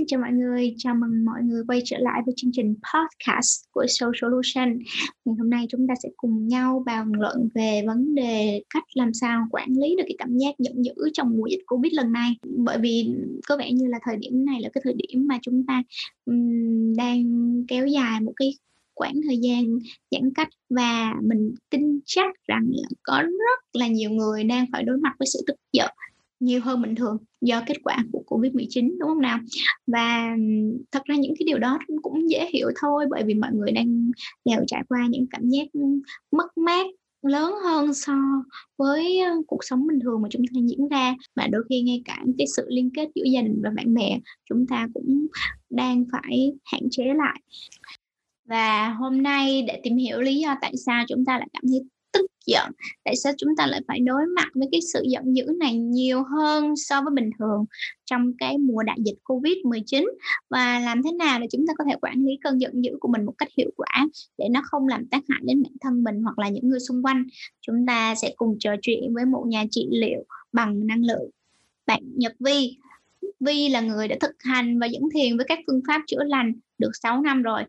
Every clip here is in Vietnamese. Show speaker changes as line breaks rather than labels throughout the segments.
xin chào mọi người. Chào mừng mọi người quay trở lại với chương trình podcast của Soul Solution. Ngày hôm nay chúng ta sẽ cùng nhau bàn luận về vấn đề cách làm sao quản lý được cái cảm giác giận dữ trong mùa dịch Covid lần này. Bởi vì có vẻ như là thời điểm này là cái thời điểm mà chúng ta um, đang kéo dài một cái khoảng thời gian giãn cách và mình tin chắc rằng là có rất là nhiều người đang phải đối mặt với sự tức giận nhiều hơn bình thường do kết quả của Covid-19 đúng không nào? Và thật ra những cái điều đó cũng dễ hiểu thôi, bởi vì mọi người đang đều trải qua những cảm giác mất mát lớn hơn so với cuộc sống bình thường mà chúng ta diễn ra và đôi khi ngay cả cái sự liên kết giữa gia đình và bạn bè chúng ta cũng đang phải hạn chế lại và hôm nay để tìm hiểu lý do tại sao chúng ta lại cảm thấy tức giận, tại sao chúng ta lại phải đối mặt với cái sự giận dữ này nhiều hơn so với bình thường trong cái mùa đại dịch covid 19 và làm thế nào để chúng ta có thể quản lý cơn giận dữ của mình một cách hiệu quả để nó không làm tác hại đến bản thân mình hoặc là những người xung quanh? Chúng ta sẽ cùng trò chuyện với một nhà trị liệu bằng năng lượng. Bạn Nhật Vi. Vi là người đã thực hành và dẫn thiền với các phương pháp chữa lành được 6 năm rồi.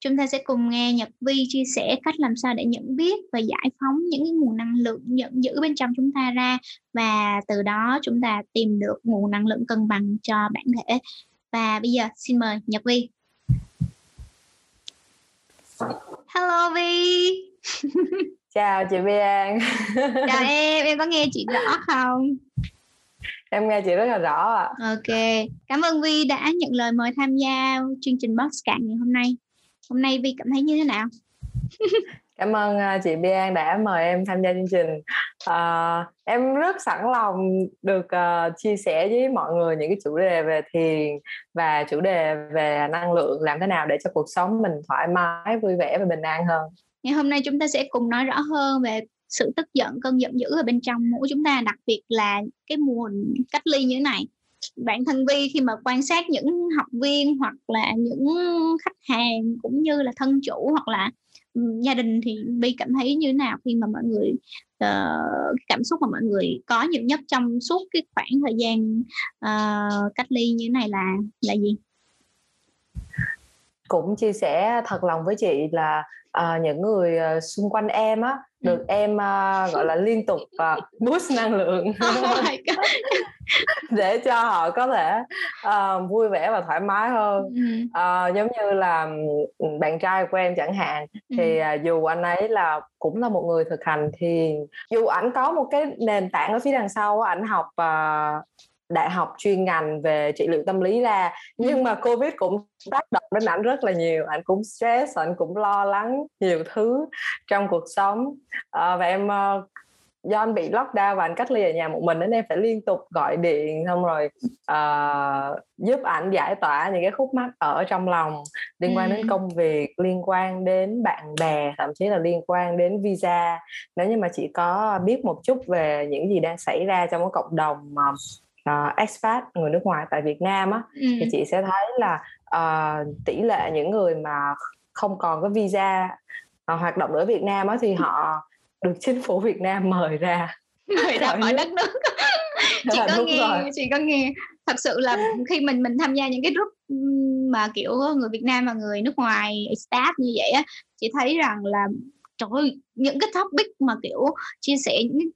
Chúng ta sẽ cùng nghe Nhật Vi chia sẻ cách làm sao để nhận biết và giải phóng những cái nguồn năng lượng giận dữ bên trong chúng ta ra và từ đó chúng ta tìm được nguồn năng lượng cân bằng cho bản thể. Và bây giờ xin mời Nhật Vi. Hello Vi.
Chào chị Bian.
Chào em, em có nghe chị rõ không?
Em nghe chị rất là rõ ạ.
À. Ok, cảm ơn Vi đã nhận lời mời tham gia chương trình Box Cạn ngày hôm nay hôm nay Vi cảm thấy như thế nào?
Cảm ơn à, chị Bian đã mời em tham gia chương trình. À, em rất sẵn lòng được uh, chia sẻ với mọi người những cái chủ đề về thiền và chủ đề về năng lượng làm thế nào để cho cuộc sống mình thoải mái vui vẻ và bình an hơn.
Ngày hôm nay chúng ta sẽ cùng nói rõ hơn về sự tức giận cơn giận dữ ở bên trong mỗi chúng ta đặc biệt là cái mùa cách ly như thế này bản thân vi khi mà quan sát những học viên hoặc là những khách hàng cũng như là thân chủ hoặc là ừ, gia đình thì vi cảm thấy như thế nào khi mà mọi người uh, cảm xúc mà mọi người có nhiều nhất trong suốt cái khoảng thời gian uh, cách ly như thế này là là gì?
Cũng chia sẻ thật lòng với chị là uh, những người uh, xung quanh em á được em uh, gọi là liên tục uh, boost năng lượng. Oh để cho họ có thể uh, vui vẻ và thoải mái hơn. Uh, giống như là bạn trai của em chẳng hạn thì uh, dù anh ấy là cũng là một người thực hành thì dù ảnh có một cái nền tảng ở phía đằng sau ảnh học uh, đại học chuyên ngành về trị liệu tâm lý ra. Nhưng mà covid cũng tác động đến ảnh rất là nhiều ảnh cũng stress ảnh cũng lo lắng nhiều thứ trong cuộc sống. À, và em uh, do anh bị lockdown và anh cách ly ở nhà một mình nên em phải liên tục gọi điện xong rồi uh, giúp ảnh giải tỏa những cái khúc mắc ở trong lòng liên quan ừ. đến công việc liên quan đến bạn bè thậm chí là liên quan đến visa. Nếu như mà chị có biết một chút về những gì đang xảy ra trong cái cộng đồng uh, expat người nước ngoài tại Việt Nam á ừ. thì chị sẽ thấy là uh, tỷ lệ những người mà không còn có visa uh, hoạt động ở Việt Nam á thì họ được chính phủ Việt Nam mời ra
mời ra khỏi đất nước chị có nghe rồi. chị có nghe thật sự là khi mình mình tham gia những cái group mà kiểu người Việt Nam và người nước ngoài staff như vậy á chị thấy rằng là trời ơi, những cái topic mà kiểu chia sẻ những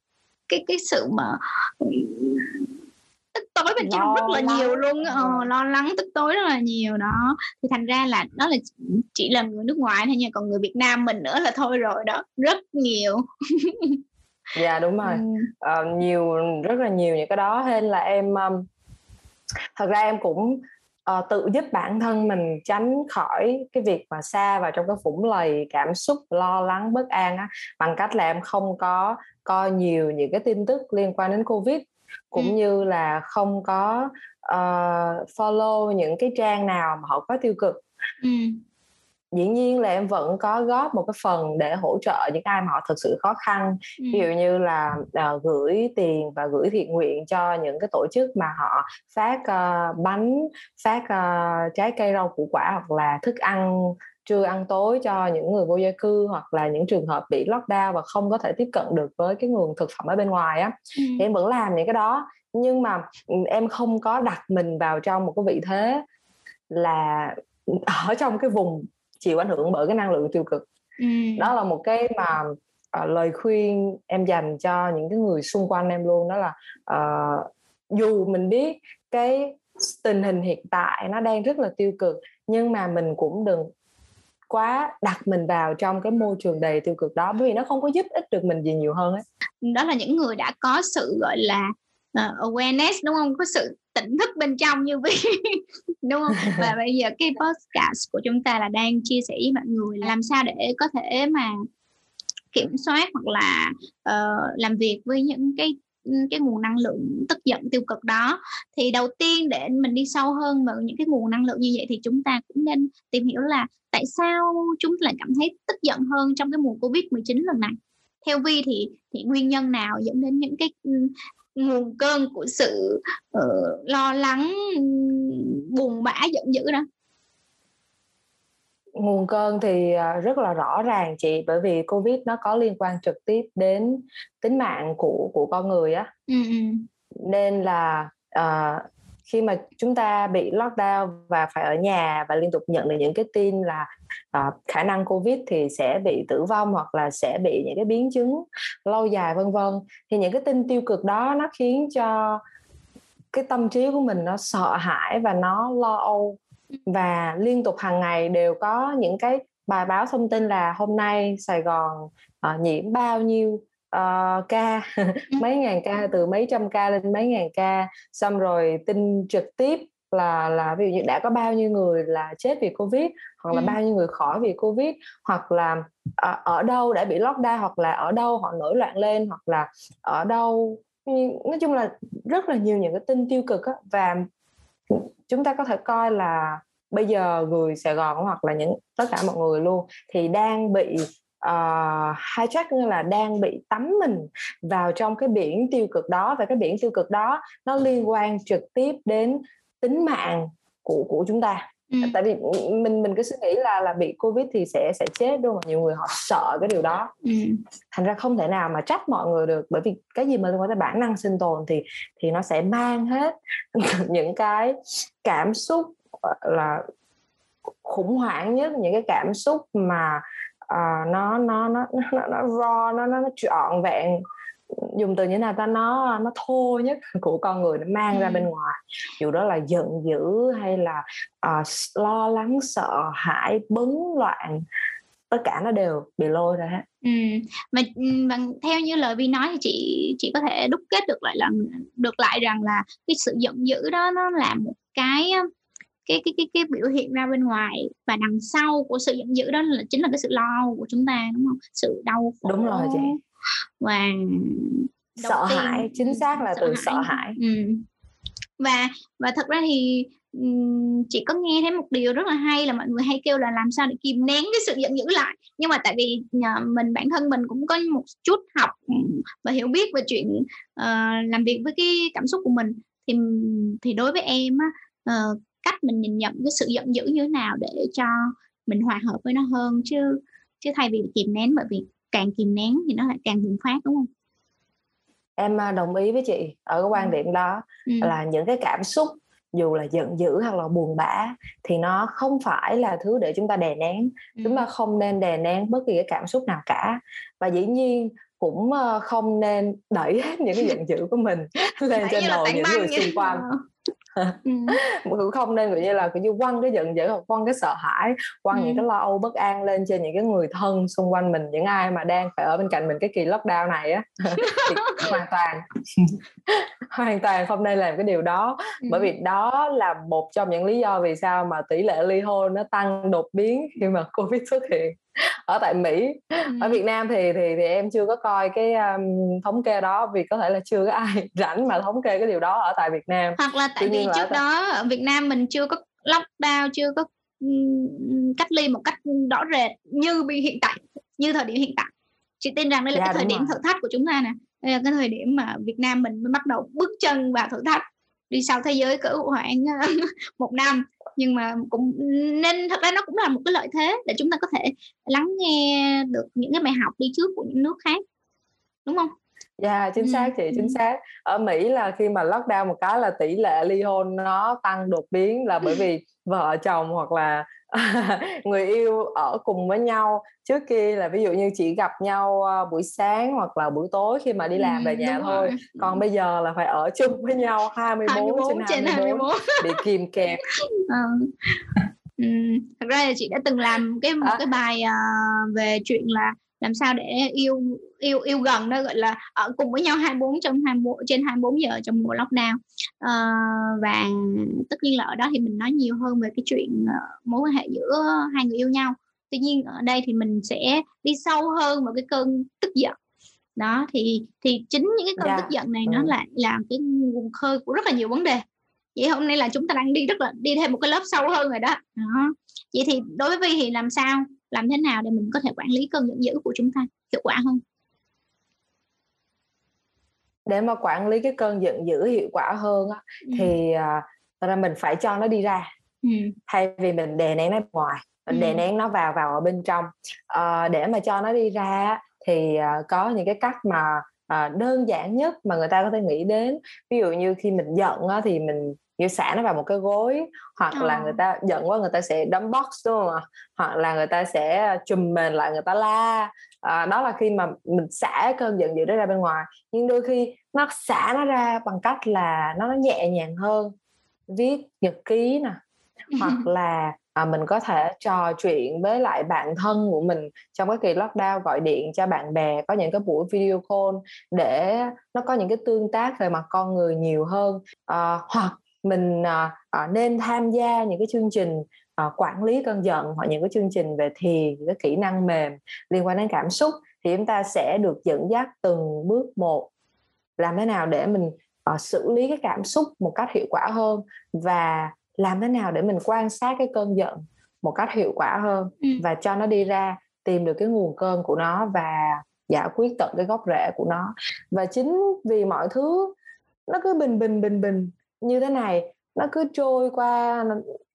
cái cái sự mà tức tối bên trong rất là lắng. nhiều luôn ờ, lo lắng tức tối rất là nhiều đó. Thì thành ra là đó là chỉ là người nước ngoài thôi nha còn người Việt Nam mình nữa là thôi rồi đó rất nhiều.
Dạ đúng rồi. Ừ. ờ, nhiều rất là nhiều những cái đó. Nên là em um, thật ra em cũng uh, tự giúp bản thân mình tránh khỏi cái việc mà xa vào trong cái phủng lầy cảm xúc lo lắng bất an á bằng cách là em không có coi nhiều những cái tin tức liên quan đến covid cũng ừ. như là không có uh, follow những cái trang nào mà họ có tiêu cực ừ. dĩ nhiên là em vẫn có góp một cái phần để hỗ trợ những ai mà họ thực sự khó khăn ừ. ví dụ như là uh, gửi tiền và gửi thiện nguyện cho những cái tổ chức mà họ phát uh, bánh phát uh, trái cây rau củ quả hoặc là thức ăn trưa ăn tối cho những người vô gia cư hoặc là những trường hợp bị lockdown và không có thể tiếp cận được với cái nguồn thực phẩm ở bên ngoài á ừ. thì em vẫn làm những cái đó nhưng mà ừ, em không có đặt mình vào trong một cái vị thế là ở trong cái vùng chịu ảnh hưởng bởi cái năng lượng tiêu cực ừ. đó là một cái mà uh, lời khuyên em dành cho những cái người xung quanh em luôn đó là uh, dù mình biết cái tình hình hiện tại nó đang rất là tiêu cực nhưng mà mình cũng đừng quá đặt mình vào trong cái môi trường đầy tiêu cực đó bởi vì nó không có giúp ích được mình gì nhiều hơn ấy
đó là những người đã có sự gọi là uh, awareness đúng không? Có sự tỉnh thức bên trong như vậy đúng không? Và bây giờ cái podcast của chúng ta là đang chia sẻ với mọi người làm sao để có thể mà kiểm soát hoặc là uh, làm việc với những cái cái nguồn năng lượng tức giận tiêu cực đó. Thì đầu tiên để mình đi sâu hơn vào những cái nguồn năng lượng như vậy thì chúng ta cũng nên tìm hiểu là tại sao chúng lại cảm thấy tức giận hơn trong cái mùa covid 19 lần này. Theo vi thì thì nguyên nhân nào dẫn đến những cái nguồn cơn của sự uh, lo lắng buồn bã giận dữ đó?
Nguồn cơn thì à, rất là rõ ràng chị bởi vì covid nó có liên quan trực tiếp đến tính mạng của của con người á ừ, ừ. nên là uh, khi mà chúng ta bị lockdown và phải ở nhà và liên tục nhận được những cái tin là uh, khả năng covid thì sẽ bị tử vong hoặc là sẽ bị những cái biến chứng lâu dài vân vân thì những cái tin tiêu cực đó nó khiến cho cái tâm trí của mình nó sợ hãi và nó lo âu và liên tục hàng ngày đều có những cái bài báo thông tin là hôm nay Sài Gòn uh, nhiễm bao nhiêu uh, ca mấy ngàn ca từ mấy trăm ca lên mấy ngàn ca. Xong rồi tin trực tiếp là là ví dụ như đã có bao nhiêu người là chết vì covid hoặc là ừ. bao nhiêu người khỏi vì covid hoặc là uh, ở đâu đã bị lockdown hoặc là ở đâu họ nổi loạn lên hoặc là ở đâu nói chung là rất là nhiều những cái tin tiêu cực á. Và chúng ta có thể coi là bây giờ người Sài Gòn hoặc là những tất cả mọi người luôn thì đang bị uh, hijack như là đang bị tắm mình vào trong cái biển tiêu cực đó. Và cái biển tiêu cực đó nó liên quan trực tiếp đến tính mạng của của chúng ta. Ừ. tại vì mình mình cứ suy nghĩ là là bị covid thì sẽ sẽ chết đúng không nhiều người họ sợ cái điều đó ừ. thành ra không thể nào mà trách mọi người được bởi vì cái gì mà liên quan tới bản năng sinh tồn thì thì nó sẽ mang hết những cái cảm xúc là khủng hoảng nhất những cái cảm xúc mà uh, nó nó nó nó nó raw nó nó, nó trọn vẹn dùng từ như nào ta? Nó nó thô nhất của con người nó mang ừ. ra bên ngoài. Dù đó là giận dữ hay là uh, lo lắng sợ hãi bấn loạn tất cả nó đều bị lôi ra hết.
Ừ. mà bằng theo như lời vi nói thì chị chị có thể đúc kết được lại là được lại rằng là cái sự giận dữ đó nó là một cái cái cái cái cái biểu hiện ra bên ngoài và đằng sau của sự giận dữ đó là chính là cái sự lo của chúng ta đúng không? Sự đau khổ.
Đúng rồi chị
và
sợ tiên, hãi chính xác là từ sợ hãi. Ừ.
và và thật ra thì chị có nghe thấy một điều rất là hay là mọi người hay kêu là làm sao để kìm nén cái sự giận dữ lại. Nhưng mà tại vì mình bản thân mình cũng có một chút học và hiểu biết về chuyện uh, làm việc với cái cảm xúc của mình. Thì thì đối với em á uh, cách mình nhìn nhận cái sự giận dữ như thế nào để cho mình hòa hợp với nó hơn chứ chứ thay vì kìm nén bởi vì càng kìm nén thì nó lại càng bùng phát đúng không
em à, đồng ý với chị ở cái quan ừ. điểm đó ừ. là những cái cảm xúc dù là giận dữ hay là buồn bã thì nó không phải là thứ để chúng ta đè nén ừ. chúng ta không nên đè nén bất kỳ cái cảm xúc nào cả và dĩ nhiên cũng ờ, không nên đẩy hết những cái giận dữ của mình lên trên đầu những người xung quanh ừ. không nên gọi như là như quăng cái giận dữ hoặc quăng cái sợ hãi quăng ừ. những cái lo âu bất an lên trên những cái người thân xung quanh mình những ai mà đang phải ở bên cạnh mình cái kỳ lockdown này á thì hoàn toàn hoàn toàn không nên làm cái điều đó ừ. bởi vì đó là một trong những lý do vì sao mà tỷ lệ ly hôn nó tăng đột biến khi mà covid xuất hiện ở tại Mỹ. Ừ. ở Việt Nam thì thì thì em chưa có coi cái um, thống kê đó vì có thể là chưa có ai rảnh mà thống kê cái điều đó ở tại Việt Nam.
Hoặc là tại Tuy vì trước tại... đó ở Việt Nam mình chưa có lockdown chưa có cách ly một cách rõ rệt như hiện tại như thời điểm hiện tại. Chị tin rằng đây là dạ, cái thời điểm rồi. thử thách của chúng ta nè. Đây là cái thời điểm mà Việt Nam mình mới bắt đầu bước chân vào thử thách đi sau thế giới cỡ khoảng một năm. Nhưng mà cũng nên thật ra nó cũng là một cái lợi thế để chúng ta có thể lắng nghe được những cái bài học đi trước của những nước khác. Đúng không?
Dạ yeah, chính xác chị chính xác. Ở Mỹ là khi mà lockdown một cái là tỷ lệ ly hôn nó tăng đột biến là bởi vì vợ chồng hoặc là người yêu ở cùng với nhau trước kia là ví dụ như chỉ gặp nhau buổi sáng hoặc là buổi tối khi mà đi làm về nhà thôi rồi. còn bây giờ là phải ở chung với nhau 24, 24 trên 24, 24. bị kìm kẹp
ừ. thật ra là chị đã từng làm cái một à. cái bài uh, về chuyện là làm sao để yêu yêu yêu gần đó gọi là ở cùng với nhau 24 trong 24 trên 24 giờ trong mùa lockdown uh, và tất nhiên là ở đó thì mình nói nhiều hơn về cái chuyện uh, mối quan hệ giữa hai người yêu nhau tuy nhiên ở đây thì mình sẽ đi sâu hơn vào cái cơn tức giận đó thì thì chính những cái cơn yeah. Dạ. tức giận này nó ừ. lại là cái nguồn khơi của rất là nhiều vấn đề vậy hôm nay là chúng ta đang đi rất là đi thêm một cái lớp sâu hơn rồi đó, đó. vậy thì đối với vi thì làm sao làm thế nào để mình có thể quản lý cơn giận dữ của chúng ta hiệu quả hơn
để mà quản lý cái cơn giận dữ hiệu quả hơn á, ừ. thì uh, ra mình phải cho nó đi ra ừ. thay vì mình đè nén nó ngoài mình ừ. đè nén nó vào vào ở bên trong uh, để mà cho nó đi ra thì uh, có những cái cách mà uh, đơn giản nhất mà người ta có thể nghĩ đến ví dụ như khi mình giận á, thì mình kiểu xả nó vào một cái gối hoặc à. là người ta giận quá người ta sẽ đấm box đúng không ạ? Hoặc là người ta sẽ chùm mền lại người ta la. À, đó là khi mà mình xả cơn giận dữ đó ra bên ngoài. Nhưng đôi khi nó xả nó ra bằng cách là nó, nó nhẹ nhàng hơn viết nhật ký nè. Hoặc là à, mình có thể trò chuyện với lại bạn thân của mình trong cái kỳ lockdown gọi điện cho bạn bè có những cái buổi video call để nó có những cái tương tác về mặt con người nhiều hơn. À, hoặc mình à, à, nên tham gia những cái chương trình à, quản lý cơn giận hoặc những cái chương trình về thiền những cái kỹ năng mềm liên quan đến cảm xúc thì chúng ta sẽ được dẫn dắt từng bước một làm thế nào để mình uh, xử lý cái cảm xúc một cách hiệu quả hơn và làm thế nào để mình quan sát cái cơn giận một cách hiệu quả hơn ừ. và cho nó đi ra tìm được cái nguồn cơn của nó và giải quyết tận cái gốc rễ của nó và chính vì mọi thứ nó cứ bình bình bình bình như thế này nó cứ trôi qua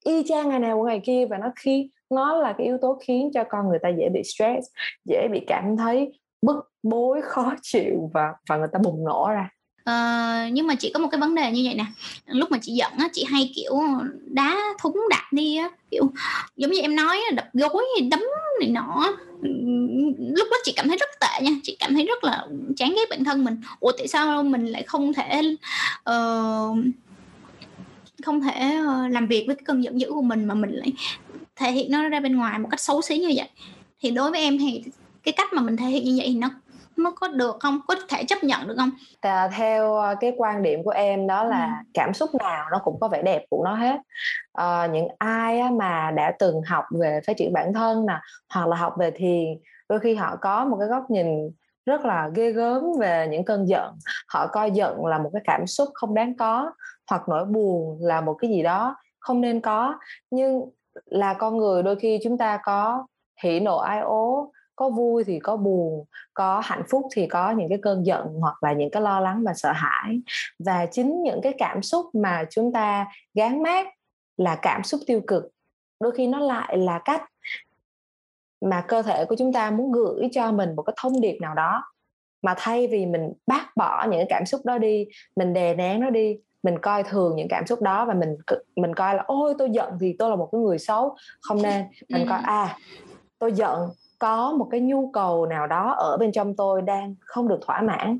y chang ngày nào ngày kia và nó khi nó là cái yếu tố khiến cho con người ta dễ bị stress dễ bị cảm thấy bức bối khó chịu và và người ta bùng nổ ra.
Uh, nhưng mà chị có một cái vấn đề như vậy nè. Lúc mà chị giận á chị hay kiểu đá thúng đạp đi á kiểu giống như em nói đập gối đấm này nọ lúc đó chị cảm thấy rất tệ nha chị cảm thấy rất là chán ghét bản thân mình. Ủa tại sao mình lại không thể uh, không thể uh, làm việc với cái cơn giận dữ của mình mà mình lại thể hiện nó ra bên ngoài một cách xấu xí như vậy. Thì đối với em thì cái cách mà mình thể hiện như vậy thì nó nó có được không? Có thể chấp nhận được không?
À, theo ờ, cái quan điểm của em đó là ừ. cảm xúc nào nó cũng có vẻ đẹp của nó hết. À, những ai mà đã từng học về phát triển bản thân nè hoặc là học về thiền đôi khi họ có một cái góc nhìn rất là ghê gớm về những cơn giận. Họ coi giận là một cái cảm xúc không đáng có hoặc nỗi buồn là một cái gì đó không nên có. Nhưng là con người đôi khi chúng ta có hỉ nộ, ai ố, có vui thì có buồn, có hạnh phúc thì có những cái cơn giận hoặc là những cái lo lắng và sợ hãi. Và chính những cái cảm xúc mà chúng ta gán mát là cảm xúc tiêu cực. Đôi khi nó lại là cách mà cơ thể của chúng ta muốn gửi cho mình một cái thông điệp nào đó. Mà thay vì mình bác bỏ những cái cảm xúc đó đi, mình đè nén nó đi mình coi thường những cảm xúc đó và mình mình coi là ôi tôi giận thì tôi là một cái người xấu. Không nên. Mình coi à tôi giận có một cái nhu cầu nào đó ở bên trong tôi đang không được thỏa mãn.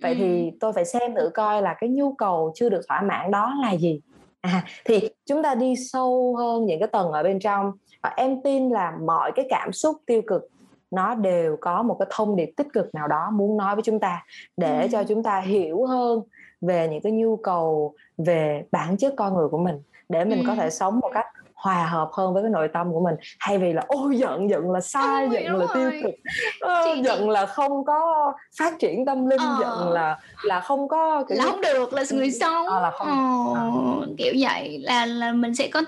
Vậy thì tôi phải xem thử coi là cái nhu cầu chưa được thỏa mãn đó là gì. À thì chúng ta đi sâu hơn những cái tầng ở bên trong và em tin là mọi cái cảm xúc tiêu cực nó đều có một cái thông điệp tích cực nào đó muốn nói với chúng ta để ừ. cho chúng ta hiểu hơn về những cái nhu cầu về bản chất con người của mình để mình ừ. có thể sống một cách hòa hợp hơn với cái nội tâm của mình thay vì là ôi giận giận là sai Ôi, giận là tiêu cực ờ, chị, giận chị... là không có phát triển tâm linh ờ. giận là là không có
kiểu là không được là người xấu à, là không ờ, kiểu vậy là là mình sẽ có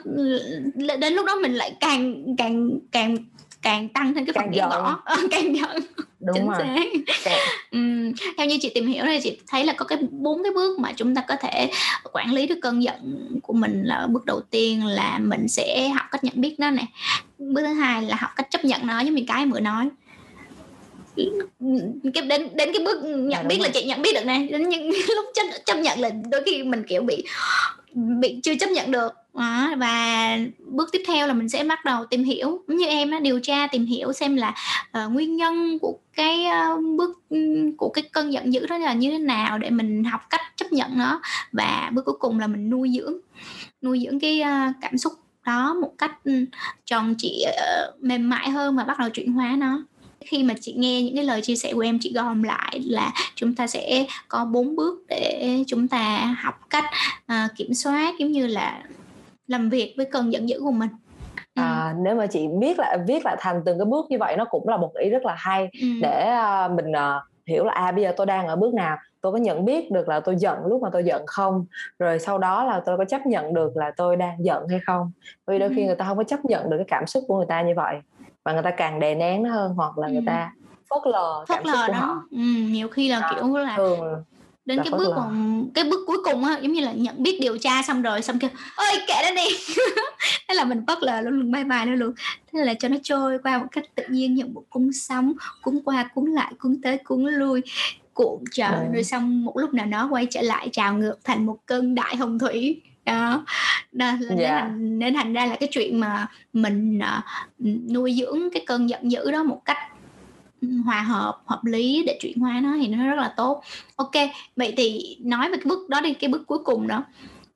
đến lúc đó mình lại càng càng càng càng tăng thêm cái phần giận đỏ càng giận đúng chính rồi. xác. Uhm, theo như chị tìm hiểu thì chị thấy là có cái bốn cái bước mà chúng ta có thể quản lý được cơn giận của mình là bước đầu tiên là mình sẽ học cách nhận biết nó này bước thứ hai là học cách chấp nhận nó giống như cái vừa nói. Cái đến đến cái bước nhận à, biết rồi. là chị nhận biết được này đến những lúc chấp chấp nhận là đôi khi mình kiểu bị bị chưa chấp nhận được à, và bước tiếp theo là mình sẽ bắt đầu tìm hiểu như em á điều tra tìm hiểu xem là uh, nguyên nhân của cái uh, bước ừ, của cái cơn giận dữ đó là như thế nào để mình học cách chấp nhận nó. Và bước cuối cùng là mình nuôi dưỡng nuôi dưỡng cái uh, cảm xúc đó một cách ừ, tròn chị uh, mềm mại hơn và bắt đầu chuyển hóa nó. Khi mà chị nghe những cái lời chia sẻ của em chị gom lại là chúng ta sẽ có bốn bước để chúng ta học cách uh, kiểm soát giống như là làm việc với cơn giận dữ của mình
à, ừ. nếu mà chị biết lại viết lại thành từng cái bước như vậy nó cũng là một ý rất là hay ừ. để uh, mình uh, hiểu là à bây giờ tôi đang ở bước nào tôi có nhận biết được là tôi giận lúc mà tôi giận không rồi sau đó là tôi có chấp nhận được là tôi đang giận hay không vì đôi ừ. khi người ta không có chấp nhận được cái cảm xúc của người ta như vậy và người ta càng đè nén nó hơn hoặc là ừ. người ta phớt lờ phớt cảm lờ xúc của đó. họ
ừ, nhiều khi là à, kiểu là thường đến cái bước còn cái bước cuối cùng á giống như là nhận biết điều tra xong rồi xong kêu ơi kệ đó đi thế là mình phớt lờ luôn luôn bye bye nó luôn thế là cho nó trôi qua một cách tự nhiên như một cung sóng cuốn qua cuốn lại cuốn tới cuốn lui cuộn trở ừ. rồi xong một lúc nào đó quay trở lại trào ngược thành một cơn đại hồng thủy đó, đó là yeah. nên, dạ. thành, nên thành ra là cái chuyện mà mình uh, nuôi dưỡng cái cơn giận dữ đó một cách hòa hợp hợp lý để chuyển hóa nó thì nó rất là tốt. Ok vậy thì nói về cái bước đó đi cái bước cuối cùng đó.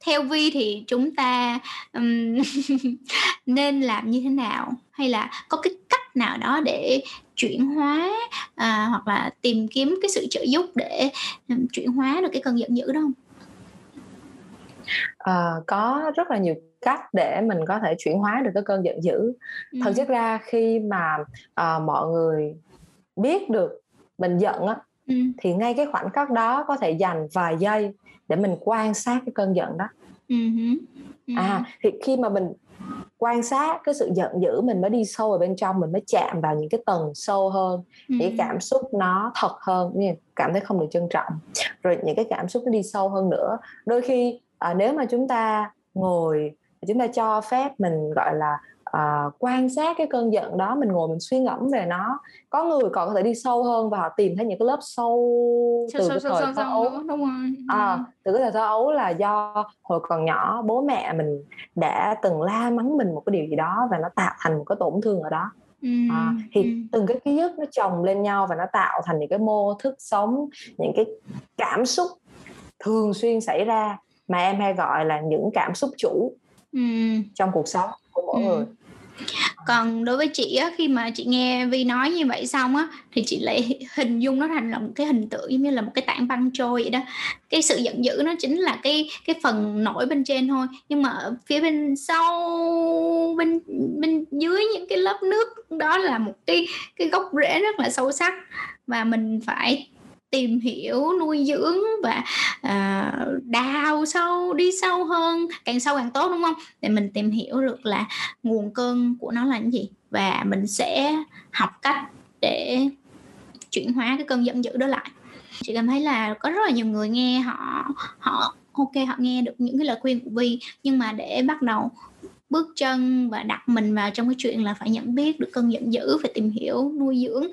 Theo vi thì chúng ta um, nên làm như thế nào? Hay là có cái cách nào đó để chuyển hóa à, hoặc là tìm kiếm cái sự trợ giúp để um, chuyển hóa được cái cơn giận dữ đó không?
À, có rất là nhiều cách để mình có thể chuyển hóa được cái cơn giận dữ. Ừ. thật chất ra khi mà uh, mọi người biết được mình giận á ừ. thì ngay cái khoảnh khắc đó có thể dành vài giây để mình quan sát cái cơn giận đó ừ. Ừ. à thì khi mà mình quan sát cái sự giận dữ mình mới đi sâu ở bên trong mình mới chạm vào những cái tầng sâu hơn ừ. những cảm xúc nó thật hơn cảm thấy không được trân trọng rồi những cái cảm xúc nó đi sâu hơn nữa đôi khi à, nếu mà chúng ta ngồi chúng ta cho phép mình gọi là uh, quan sát cái cơn giận đó mình ngồi mình suy ngẫm về nó có người còn có thể đi sâu hơn và họ tìm thấy những cái lớp sâu từ sâu, cái sâu, thời sâu, thơ ấu đúng rồi. À, từ cái thời thơ ấu là do hồi còn nhỏ bố mẹ mình đã từng la mắng mình một cái điều gì đó và nó tạo thành một cái tổn thương ở đó à, thì ừ. từng cái ký ức nó chồng lên nhau và nó tạo thành những cái mô thức sống những cái cảm xúc thường xuyên xảy ra mà em hay gọi là những cảm xúc chủ ừ. trong cuộc sống của mỗi ừ. người
còn đối với chị á, khi mà chị nghe Vi nói như vậy xong á, thì chị lại hình dung nó thành là một cái hình tượng giống như là một cái tảng băng trôi vậy đó. Cái sự giận dữ nó chính là cái cái phần nổi bên trên thôi. Nhưng mà ở phía bên sau, bên bên dưới những cái lớp nước đó là một cái cái gốc rễ rất là sâu sắc. Và mình phải tìm hiểu nuôi dưỡng và uh, đào sâu đi sâu hơn càng sâu càng tốt đúng không? Để mình tìm hiểu được là nguồn cơn của nó là cái gì. Và mình sẽ học cách để chuyển hóa cái cơn giận dữ đó lại. Chị cảm thấy là có rất là nhiều người nghe họ họ ok họ nghe được những cái lời khuyên của vi nhưng mà để bắt đầu bước chân và đặt mình vào trong cái chuyện là phải nhận biết được cơn giận dữ, phải tìm hiểu, nuôi dưỡng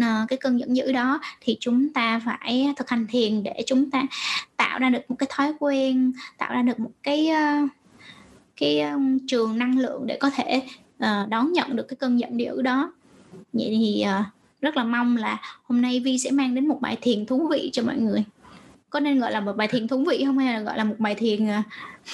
ờ, cái cơn giận dữ đó, thì chúng ta phải thực hành thiền để chúng ta tạo ra được một cái thói quen, tạo ra được một cái ờ, cái ờ, trường năng lượng để có thể đón nhận được cái cơn giận dữ đó. Vậy thì rất là mong là hôm nay vi sẽ mang đến một bài thiền thú vị cho mọi người. Có nên gọi là một bài thiền thú vị không hay là gọi là một bài thiền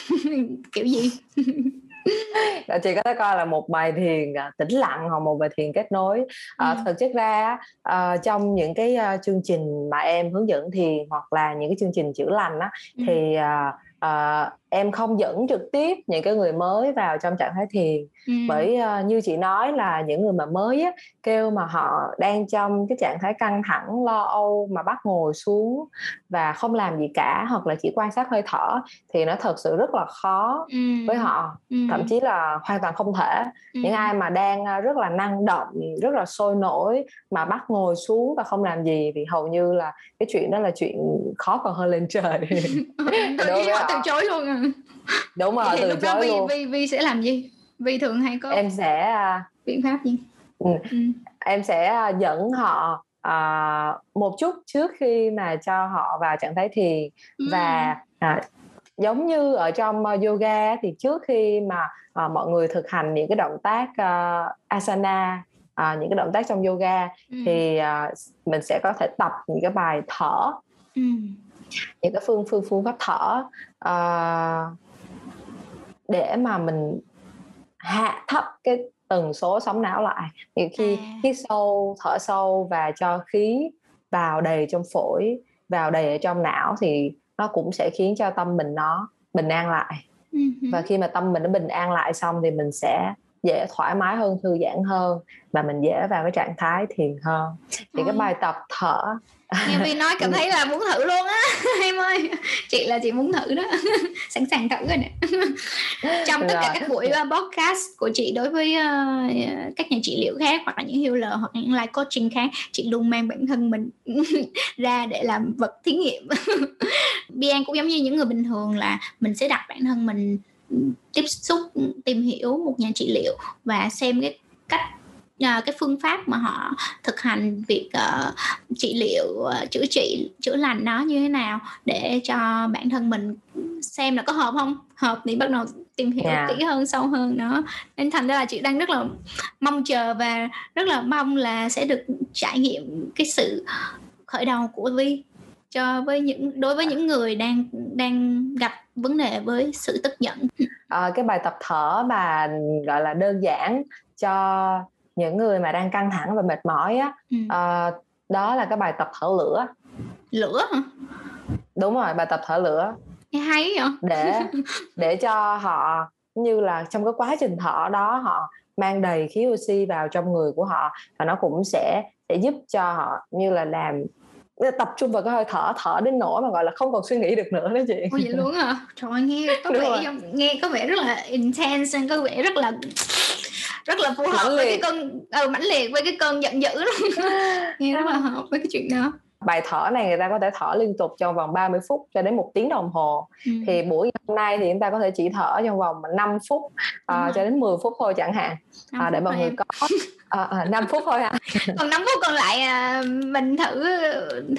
kiểu gì?
chị có thể coi là một bài thiền à, tĩnh lặng hoặc một bài thiền kết nối à, ừ. thực chất ra à, trong những cái uh, chương trình mà em hướng dẫn thiền hoặc là những cái chương trình chữa lành á ừ. thì uh, uh, em không dẫn trực tiếp những cái người mới vào trong trạng thái thiền ừ. bởi uh, như chị nói là những người mà mới á, kêu mà họ đang trong cái trạng thái căng thẳng lo âu mà bắt ngồi xuống và không làm gì cả hoặc là chỉ quan sát hơi thở thì nó thật sự rất là khó ừ. với họ ừ. thậm chí là hoàn toàn không thể ừ. những ai mà đang rất là năng động rất là sôi nổi mà bắt ngồi xuống và không làm gì thì hầu như là cái chuyện đó là chuyện khó còn hơn lên trời
đối với họ từ chối luôn à
đúng rồi từ chối vi, luôn
vi vi sẽ làm gì vi thường hay có
em sẽ
biện pháp gì
ừ. Ừ. em sẽ à, dẫn họ uh, một chút trước khi mà cho họ vào trạng thái thiền ừ. và uh, giống như ở trong uh, yoga thì trước khi mà uh, mọi người thực hành những cái động tác uh, asana uh, những cái động tác trong yoga ừ. thì uh, mình sẽ có thể tập những cái bài thở ừ. những cái phương phương phương pháp thở uh, để mà mình hạ thấp cái tần số sóng não lại thì khi à. hít sâu thở sâu và cho khí vào đầy trong phổi vào đầy ở trong não thì nó cũng sẽ khiến cho tâm mình nó bình an lại uh-huh. và khi mà tâm mình nó bình an lại xong thì mình sẽ dễ thoải mái hơn thư giãn hơn và mình dễ vào cái trạng thái thiền hơn. Thì cái bài tập thở
nghe Vi nói cảm thấy là muốn thử luôn á em ơi. Chị là chị muốn thử đó sẵn sàng thử rồi nè. Trong tất cả các buổi uh, podcast của chị đối với uh, các nhà trị liệu khác hoặc là những healer hoặc những life coaching khác chị luôn mang bản thân mình ra để làm vật thí nghiệm. Bian cũng giống như những người bình thường là mình sẽ đặt bản thân mình tiếp xúc tìm hiểu một nhà trị liệu và xem cái cách uh, cái phương pháp mà họ thực hành việc uh, trị liệu uh, chữa trị chữa lành nó như thế nào để cho bản thân mình xem là có hợp không hợp thì bắt đầu tìm hiểu yeah. Dạ. kỹ hơn sâu hơn nó nên thành ra là chị đang rất là mong chờ và rất là mong là sẽ được trải nghiệm cái sự khởi đầu của Vi cho với những đối với những người đang đang gặp vấn đề với sự tức giận.
À, cái bài tập thở mà gọi là đơn giản cho những người mà đang căng thẳng và mệt mỏi á ừ. à, đó là cái bài tập thở lửa.
Lửa hả?
Đúng rồi bài tập thở lửa.
Nghe hay vậy?
Để để cho họ như là trong cái quá trình thở đó họ mang đầy khí oxy vào trong người của họ và nó cũng sẽ sẽ giúp cho họ như là làm tập trung vào cái hơi thở thở đến nỗi mà gọi là không còn suy nghĩ được nữa đó chị.
Ôi vậy luôn hả? Trời ơi, nghe có vẻ nghe có vẻ rất là intense có vẻ rất là rất là phù hợp với cái cơn ừ, mãnh liệt với cái cơn giận dữ luôn nghe rất là hợp với cái chuyện đó.
Bài thở này người ta có thể thở liên tục trong vòng 30 phút cho đến một tiếng đồng hồ. Ừ. thì buổi hôm nay thì chúng ta có thể chỉ thở trong vòng 5 phút uh, cho đến 10 phút thôi chẳng hạn. Uh, để mọi người có à, à, 5 phút thôi
à. còn 5 phút còn lại à, mình thử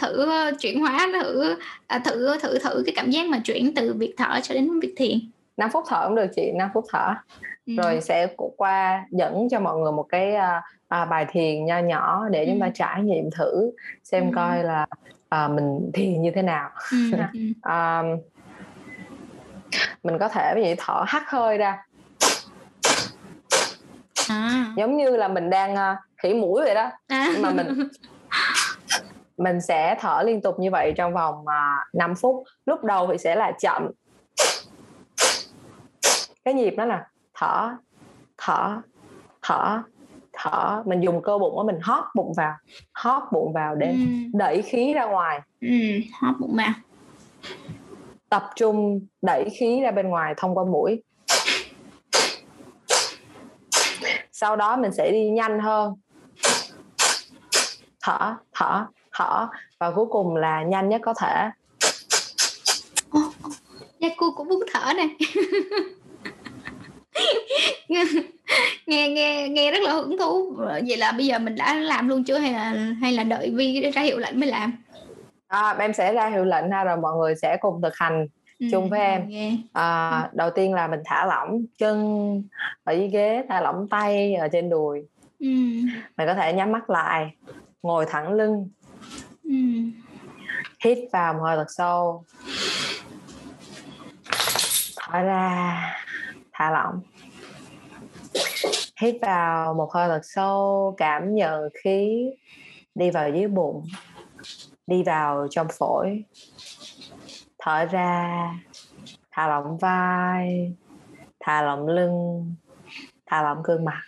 thử chuyển hóa thử à, thử thử thử cái cảm giác mà chuyển từ việc thở cho đến việc thiền
5 phút thở cũng được chị 5 phút thở ừ. rồi sẽ qua dẫn cho mọi người một cái à, à, bài thiền nho nhỏ để ừ. chúng ta trải nghiệm thử xem ừ. coi là à, mình thiền như thế nào ừ. à, mình có thể ví dụ thở hắt hơi ra à. giống như là mình đang uh, khỉ mũi vậy đó. À. mà mình mình sẽ thở liên tục như vậy trong vòng uh, 5 phút. Lúc đầu thì sẽ là chậm. Cái nhịp đó là thở thở thở thở. Mình dùng cơ bụng của mình hót bụng vào hót bụng vào để ừ. đẩy khí ra ngoài.
Ừ, hót bụng vào.
Tập trung đẩy khí ra bên ngoài thông qua mũi sau đó mình sẽ đi nhanh hơn. Thở thở thở. Và cuối cùng là nhanh nhất có thể.
Dạ cô cũng muốn thở nè. Nghe nghe nghe rất là hứng thú. Vậy là bây giờ mình đã làm luôn chưa? Hay là hay là đợi vi ra hiệu lệnh mới làm?
À, em sẽ ra hiệu lệnh ha rồi mọi người sẽ cùng thực hành ừ, chung với em. À, đầu tiên là mình thả lỏng chân ở dưới ghế thả lỏng tay ở trên đùi. Ừ. mình có thể nhắm mắt lại ngồi thẳng lưng. Ừ. hít vào một hơi thật sâu. Thở ra thả lỏng. Hít vào một hơi thật sâu cảm nhận khí đi vào dưới bụng đi vào trong phổi thở ra, thả lỏng vai, thả lỏng lưng, thả lỏng gương mặt.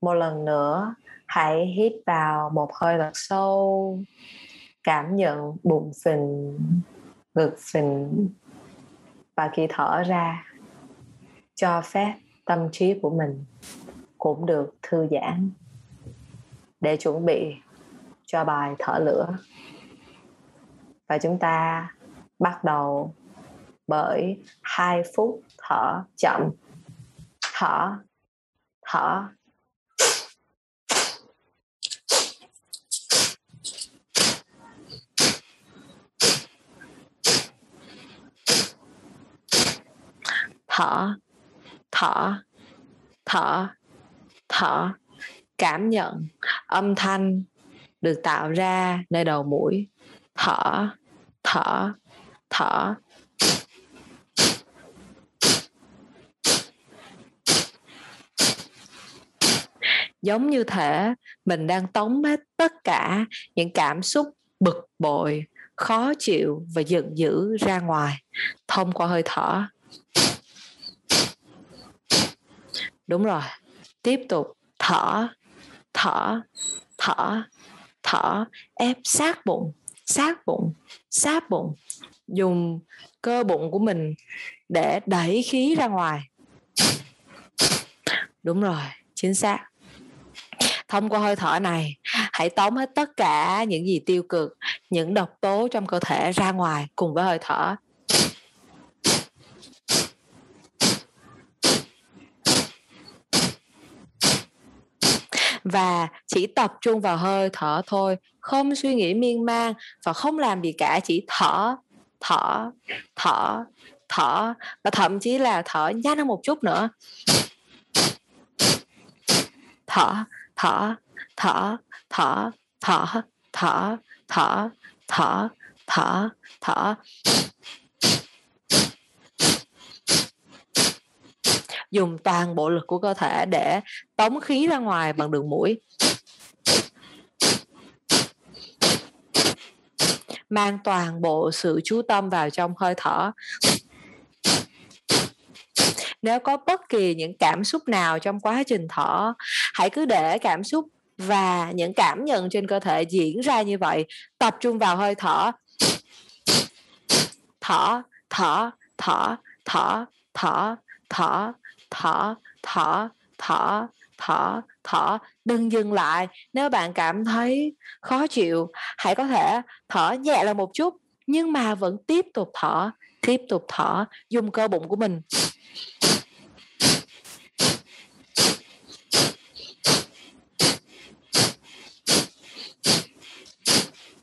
Một lần nữa, hãy hít vào một hơi thật sâu, cảm nhận bụng phình, ngực phình và khi thở ra, cho phép tâm trí của mình cũng được thư giãn để chuẩn bị cho bài thở lửa và chúng ta bắt đầu bởi hai phút thở chậm. Thở thở.
Thở thở thở thở. Cảm nhận âm thanh được tạo ra nơi đầu mũi thở thở thở. Giống như thể mình đang tống hết tất cả những cảm xúc bực bội, khó chịu và giận dữ ra ngoài. Thông qua hơi thở. Đúng rồi. Tiếp tục. Thở thở thở thở, ép sát bụng sát bụng sát bụng, dùng cơ bụng của mình để đẩy khí ra ngoài. Đúng rồi, chính xác. Thông qua hơi thở này, hãy tống hết tất cả những gì tiêu cực, những độc tố trong cơ thể ra ngoài cùng với hơi thở. Và chỉ tập trung vào hơi thở thôi không suy nghĩ miên man và không làm gì cả, chỉ thở thở thở thở và thậm chí là thở nhanh hơn một chút nữa. Thở thở thở thở thở thở thở thở thở thở. Dùng toàn bộ lực của cơ thể để tống khí ra ngoài bằng đường mũi. Mang toàn bộ sự chú tâm vào trong hơi thở nếu có bất kỳ những cảm xúc nào trong quá trình thở hãy cứ để cảm xúc và những cảm nhận trên cơ thể diễn ra như vậy tập trung vào hơi thở thở thở thở thở thở thở thở thở thở thở thở đừng dừng lại. Nếu bạn cảm thấy khó chịu, hãy có thể thở nhẹ là một chút, nhưng mà vẫn tiếp tục thở, tiếp tục thở. Dùng cơ bụng của mình.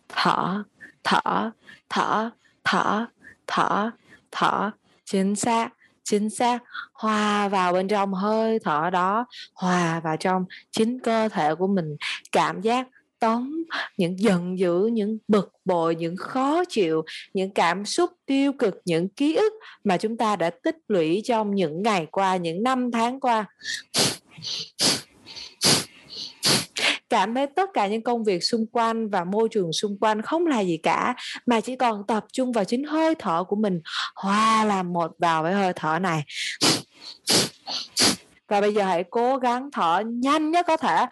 Thở thở thở thở thở thở. Chính xác chính xác, hòa vào bên trong hơi thở đó, hòa vào trong chính cơ thể của mình. Cảm giác tống, những giận dữ, những bực bội, những khó chịu, những cảm xúc tiêu cực, những ký ức mà chúng ta đã tích lũy trong những ngày qua, những năm tháng qua cảm thấy tất cả những công việc xung quanh và môi trường xung quanh không là gì cả, mà chỉ còn tập trung vào chính hơi thở của mình. Hòa làm một vào với hơi thở này. Và bây giờ hãy cố gắng thở nhanh nhất có thể.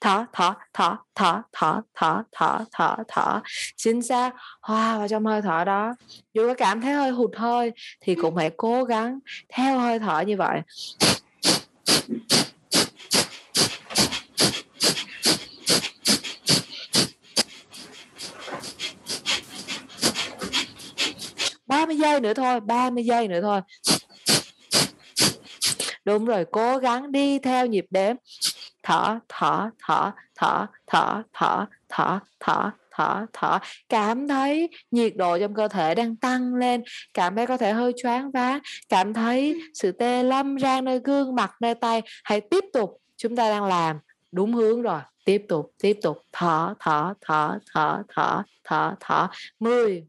Thở thở thở thở thở thở thở thở thở. Chính xác hòa vào trong hơi thở đó. Dù có cảm thấy hơi hụt hơi thì cũng hãy cố gắng theo hơi thở như vậy. Giây nữa thôi 30 giây nữa thôi đúng rồi cố gắng đi theo nhịp đếm thở thở thở thở thở thở thở thở thở thở cảm thấy nhiệt độ trong cơ thể đang tăng lên cảm thấy có thể hơi choáng váng cảm thấy sự tê lâm rang nơi gương mặt nơi tay hãy tiếp tục chúng ta đang làm đúng hướng rồi tiếp tục tiếp tục thở thở thở thở thở thở thở mười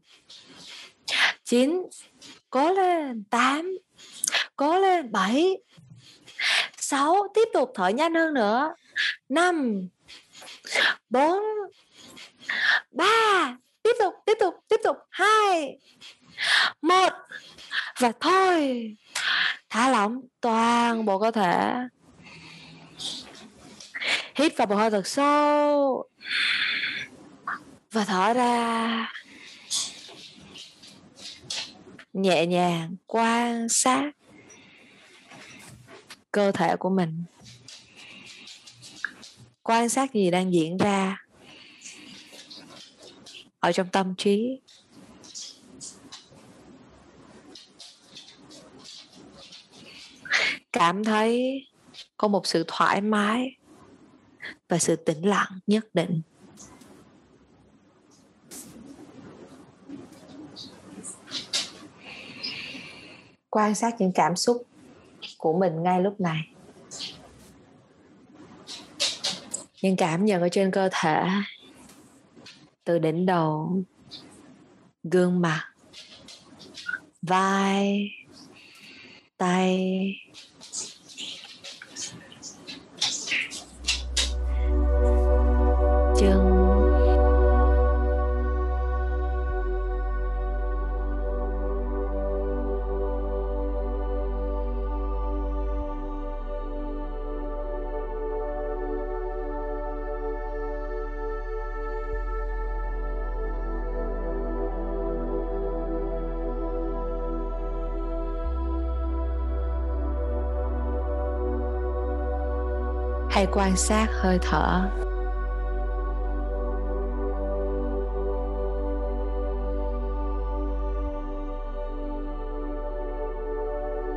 chín cố lên tám cố lên bảy, sáu, tiếp tục thở nhanh hơn nữa. Năm, bốn, ba, tiếp tục tiếp tục tiếp tục. Hai, một, và thôi, thả lỏng toàn bộ cơ thể. Hít vào một hơi thật sâu và thở ra nhẹ nhàng, quan sát cơ thể của mình. Quan sát gì đang diễn ra ở trong tâm trí. Cảm thấy có một sự thoải mái và sự tĩnh lặng nhất định. Quan sát những cảm xúc của mình ngay lúc này. Những cảm nhận ở trên cơ thể, từ đỉnh đầu, gương mặt, vai, tay hay quan sát hơi thở?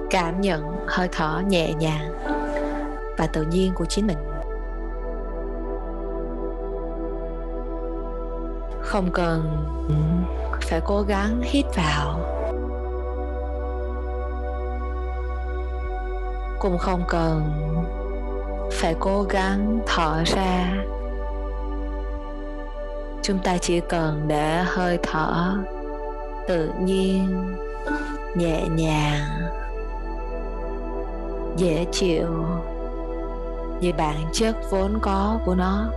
Cảm nhận hơi thở nhẹ nhàng và tự nhiên của chính mình. Không cần phải cố gắng hít vào. Cũng không cần phải cố gắng thở ra. Chúng ta chỉ cần để hơi thở tự nhiên, nhẹ nhàng, dễ chịu như bản chất vốn có của nó.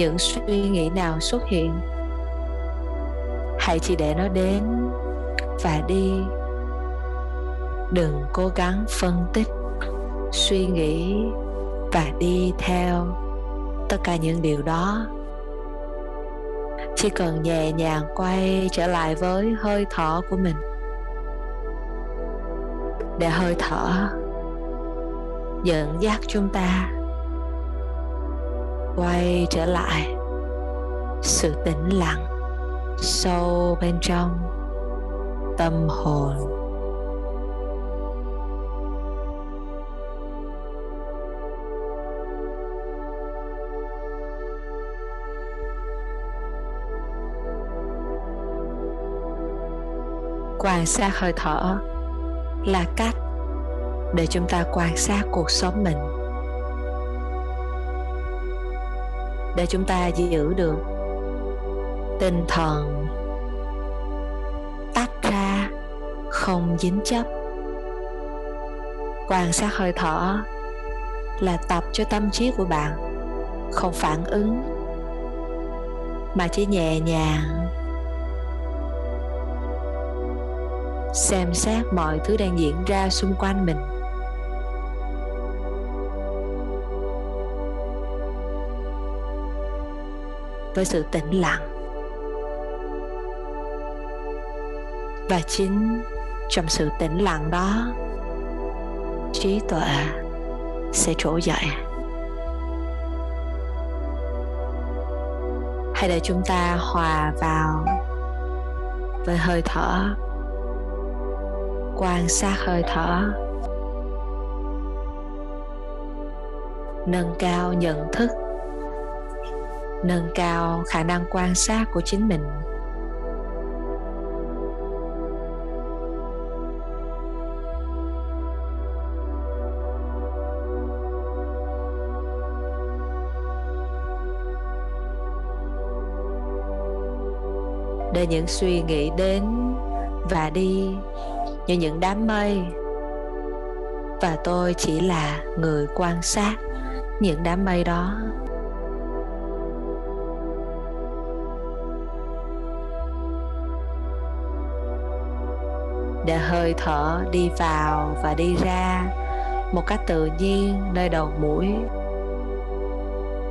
Những suy nghĩ nào xuất hiện, hãy chỉ để nó đến và đi. Đừng cố gắng phân tích, suy nghĩ và đi theo tất cả những điều đó. Chỉ cần nhẹ nhàng quay trở lại với hơi thở của mình. Để hơi thở dẫn dắt chúng ta quay trở lại. Sự tĩnh lặng sâu bên trong tâm hồn. Quan sát hơi thở là cách để chúng ta quan sát cuộc sống mình. Để chúng ta giữ được tinh thần. Tách ra, không dính chấp. Quan sát hơi thở là tập cho tâm trí của bạn, không phản ứng, mà chỉ nhẹ nhàng xem xét mọi thứ đang diễn ra xung quanh mình. Với sự tĩnh lặng. Và chính trong sự tĩnh lặng đó, trí tuệ sẽ trỗi dậy. Hãy để chúng ta hòa vào với hơi thở, quan sát hơi thở, nâng cao nhận thức nâng cao khả năng quan sát của chính mình. Để những suy nghĩ đến và đi như những đám mây. Và tôi chỉ là người quan sát những đám mây đó. Để hơi thở đi vào và đi ra một cách tự nhiên, nơi đầu mũi.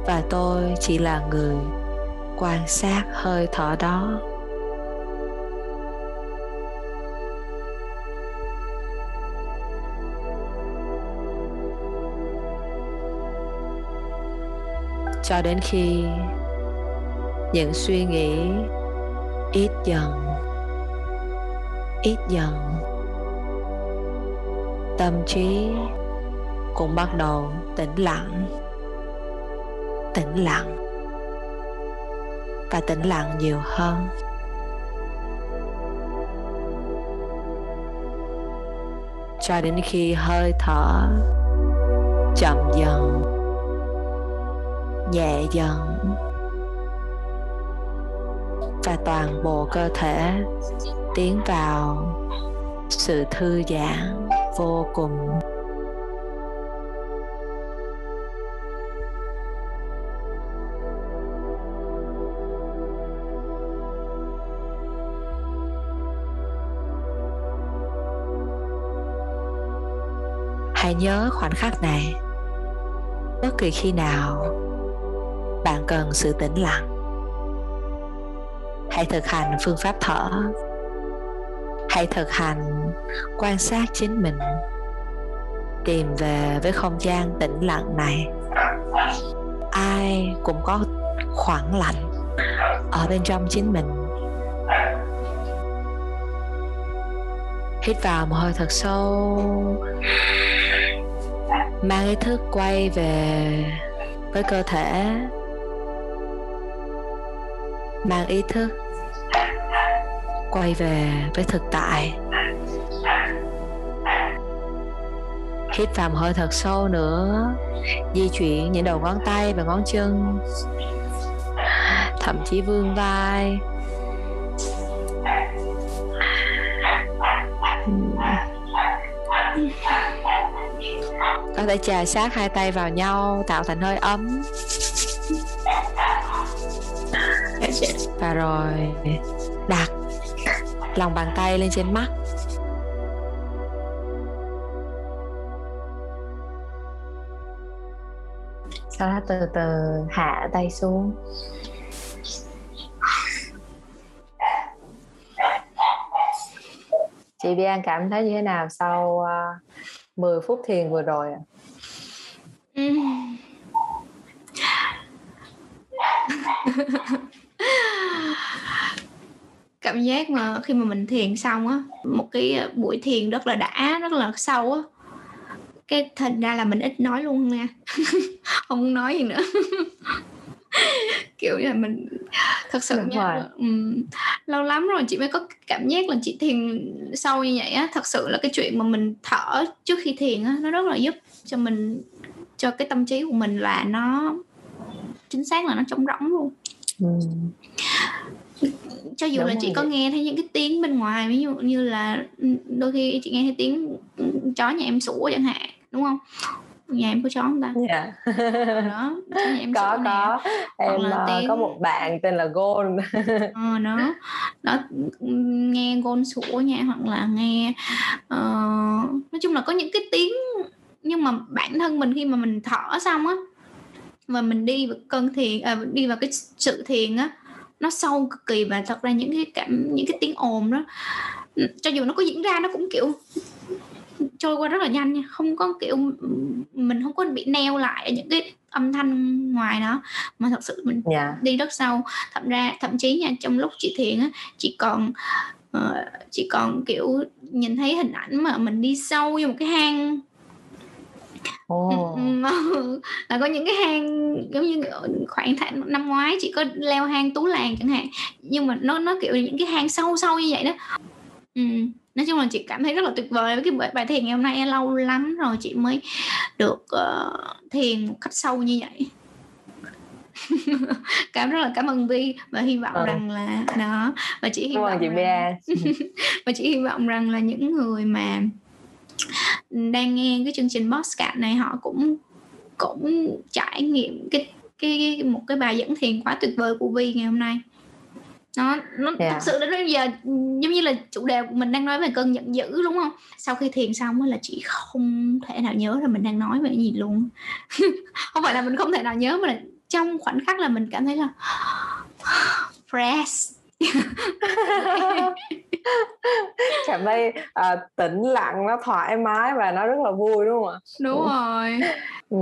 Và tôi chỉ là người quan sát hơi thở đó. Cho đến khi những suy nghĩ ít dần ít dần. Tâm trí cũng bắt đầu tĩnh lặng. Tĩnh lặng. Và tĩnh lặng nhiều hơn. Cho đến khi hơi thở chậm dần, nhẹ dần, và toàn bộ cơ thể tiến vào sự thư giãn vô cùng. Hãy nhớ khoảnh khắc này. Bất kỳ khi nào bạn cần sự tĩnh lặng, hãy thực hành phương pháp thở hãy thực hành, quan sát chính mình, tìm về với không gian tĩnh lặng này. Ai cũng có khoảng lặng ở bên trong chính mình. Hít vào một hơi thật sâu, mang ý thức quay về với cơ thể. Mang ý thức quay về với thực tại. Hít vào một hơi thật sâu nữa, di chuyển những đầu ngón tay và ngón chân, thậm chí vươn vai. Có thể chà sát hai tay vào nhau, tạo thành hơi ấm. Và rồi đặt lòng bàn tay lên trên mắt sau đó từ từ hạ tay xuống chị Bian cảm thấy như thế nào sau uh, à, 10 phút thiền vừa rồi ạ? À?
cảm giác mà khi mà mình thiền xong á một cái buổi thiền rất là đã rất là sâu á. Cái thành ra là mình ít nói luôn nha. Không muốn nói gì nữa. Kiểu như là mình thật sự nha um, lâu lắm rồi chị mới có cảm giác là chị thiền sâu như vậy á. Thật sự là cái chuyện mà mình thở trước khi thiền á nó rất là giúp cho mình cho cái tâm trí của mình là nó chính xác là nó trống rỗng luôn. Ừ cho dù Đúng là chị có vậy. nghe thấy những cái tiếng bên ngoài ví dụ như là đôi khi chị nghe thấy tiếng chó nhà em sủa chẳng hạn đúng không nhà em có chó không ta?
Dạ. đó, nhà em có có. Nè. Em là uh, tiếng... có một bạn tên là Gold.
ờ đó. Đó nghe Gold sủa nha hoặc là nghe uh, nói chung là có những cái tiếng nhưng mà bản thân mình khi mà mình thở xong á và mình đi vào cơn thiền à, đi vào cái sự thiền á nó sâu cực kỳ và thật ra những cái cảm những cái tiếng ồn đó cho dù nó có diễn ra nó cũng kiểu trôi qua rất là nhanh nha không có kiểu mình không có bị neo lại những cái âm thanh ngoài đó mà thật sự mình yeah. Dạ. đi rất sâu thậm ra thậm chí nha trong lúc chị thiền á chị còn uh, chị còn kiểu nhìn thấy hình ảnh mà mình đi sâu vô một cái hang Oh. là có những cái hang giống như khoảng tháng năm ngoái chị có leo hang tú làng chẳng hạn nhưng mà nó nó kiểu những cái hang sâu sâu như vậy đó ừ. nói chung là chị cảm thấy rất là tuyệt vời với cái bài thiền ngày hôm nay lâu lắm rồi chị mới được uh, thiền một cách sâu như vậy cảm rất là cảm ơn Vi và hy vọng ừ. rằng là đó và chị hy vọng chị rằng, và chị hy vọng rằng là những người mà đang nghe cái chương trình podcast này họ cũng cũng trải nghiệm cái cái một cái bài dẫn thiền quá tuyệt vời của Vi ngày hôm nay. Nó nó yeah. thật sự đến bây giờ giống như là chủ đề của mình đang nói về cơn giận dữ đúng không? Sau khi thiền xong là chị không thể nào nhớ là mình đang nói về cái gì luôn. Không phải là mình không thể nào nhớ mà là trong khoảnh khắc là mình cảm thấy là fresh
cảm thấy uh, tĩnh lặng nó thoải mái và nó rất là vui đúng không ạ
đúng ừ. rồi
ừ.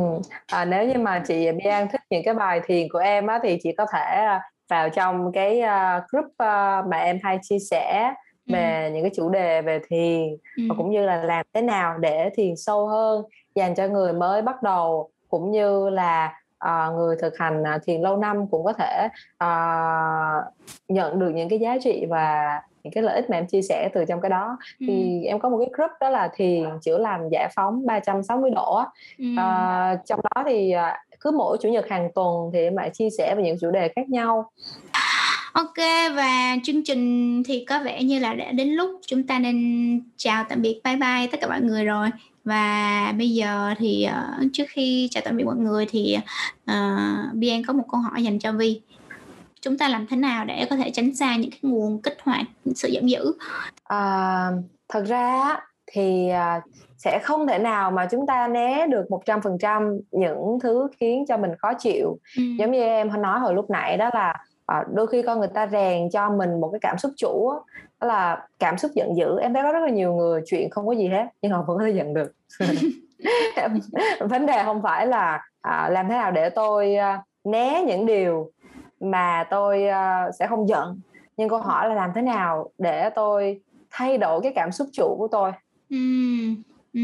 à, nếu như mà chị Bian thích những cái bài thiền của em á thì chị có thể uh,
vào trong cái uh, group uh, mà em hay chia sẻ về ừ. những cái chủ đề về thiền ừ. và cũng như là làm thế nào để thiền sâu hơn dành cho người mới bắt đầu cũng như là uh, người thực hành uh, thiền lâu năm cũng có thể uh, nhận được những cái giá trị và những cái lợi ích mà em chia sẻ từ trong cái đó ừ. thì em có một cái group đó là thiền chữa lành giải phóng 360 độ ừ. uh, trong đó thì uh, cứ mỗi chủ nhật hàng tuần thì em lại chia sẻ về những chủ đề khác nhau
Ok và chương trình thì có vẻ như là đã đến lúc chúng ta nên chào tạm biệt bye bye tất cả mọi người rồi và bây giờ thì uh, trước khi chào tạm biệt mọi người thì uh, Bian có một câu hỏi dành cho Vi. Chúng ta làm thế nào để có thể tránh xa những cái nguồn kích hoạt sự giận dữ?
À, thật ra thì sẽ không thể nào mà chúng ta né được một trăm phần trăm những thứ khiến cho mình khó chịu. Ừ. giống như em nói hồi lúc nãy đó là à, đôi khi con người ta rèn cho mình một cái cảm xúc chủ đó là cảm xúc giận dữ em thấy có rất là nhiều người chuyện không có gì hết nhưng họ vẫn có thể giận được vấn đề không phải là à, làm thế nào để tôi à, né những điều mà tôi à, sẽ không giận nhưng câu hỏi là làm thế nào để tôi thay đổi cái cảm xúc chủ của tôi ừ. Ừ.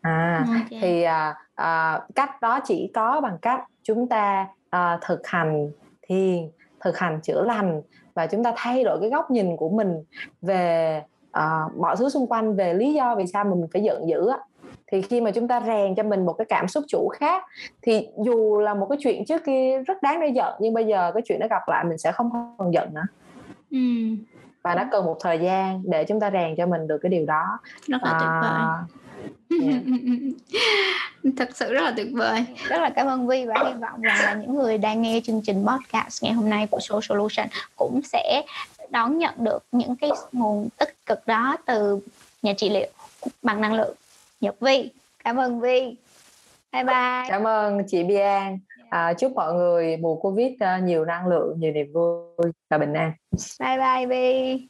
à okay. thì à, à, cách đó chỉ có bằng cách chúng ta à, thực hành thiền thực hành chữa lành và chúng ta thay đổi cái góc nhìn của mình về uh, mọi thứ xung quanh về lý do vì sao mình phải giận dữ á. Thì khi mà chúng ta rèn cho mình một cái cảm xúc chủ khác thì dù là một cái chuyện trước kia rất đáng để giận nhưng bây giờ cái chuyện nó gặp lại mình sẽ không còn giận nữa. Ừ. và nó cần một thời gian để chúng ta rèn cho mình được cái điều đó.
Rất là tuyệt vời yeah. thật sự rất là tuyệt vời. Rất là cảm ơn Vi và hy vọng rằng là những người đang nghe chương trình podcast ngày hôm nay của Soul Solution cũng sẽ đón nhận được những cái nguồn tích cực đó từ nhà trị liệu bằng năng lượng Nhật Vi cảm ơn Vi bye bye.
Cảm ơn chị Bian. À, chúc mọi người mùa Covid uh, nhiều năng lượng nhiều niềm vui và bình an.
Bye bye Vi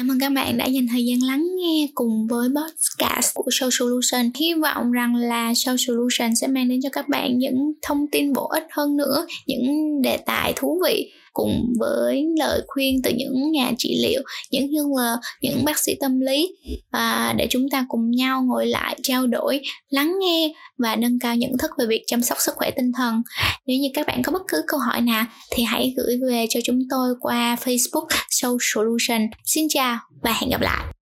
Cảm ơn các bạn đã dành thời gian lắng nghe cùng với podcast của Show Solution. Hy vọng rằng là Show Solution sẽ mang đến cho các bạn những thông tin bổ ích hơn nữa, những đề tài thú vị cùng với lời khuyên từ những nhà trị liệu, những healer, những bác sĩ tâm lý và để chúng ta cùng nhau ngồi lại trao đổi, lắng nghe và nâng cao nhận thức về việc chăm sóc sức khỏe tinh thần. Nếu như các bạn có bất cứ câu hỏi nào thì hãy gửi về cho chúng tôi qua Facebook Soul Solution. Xin chào và hẹn gặp lại.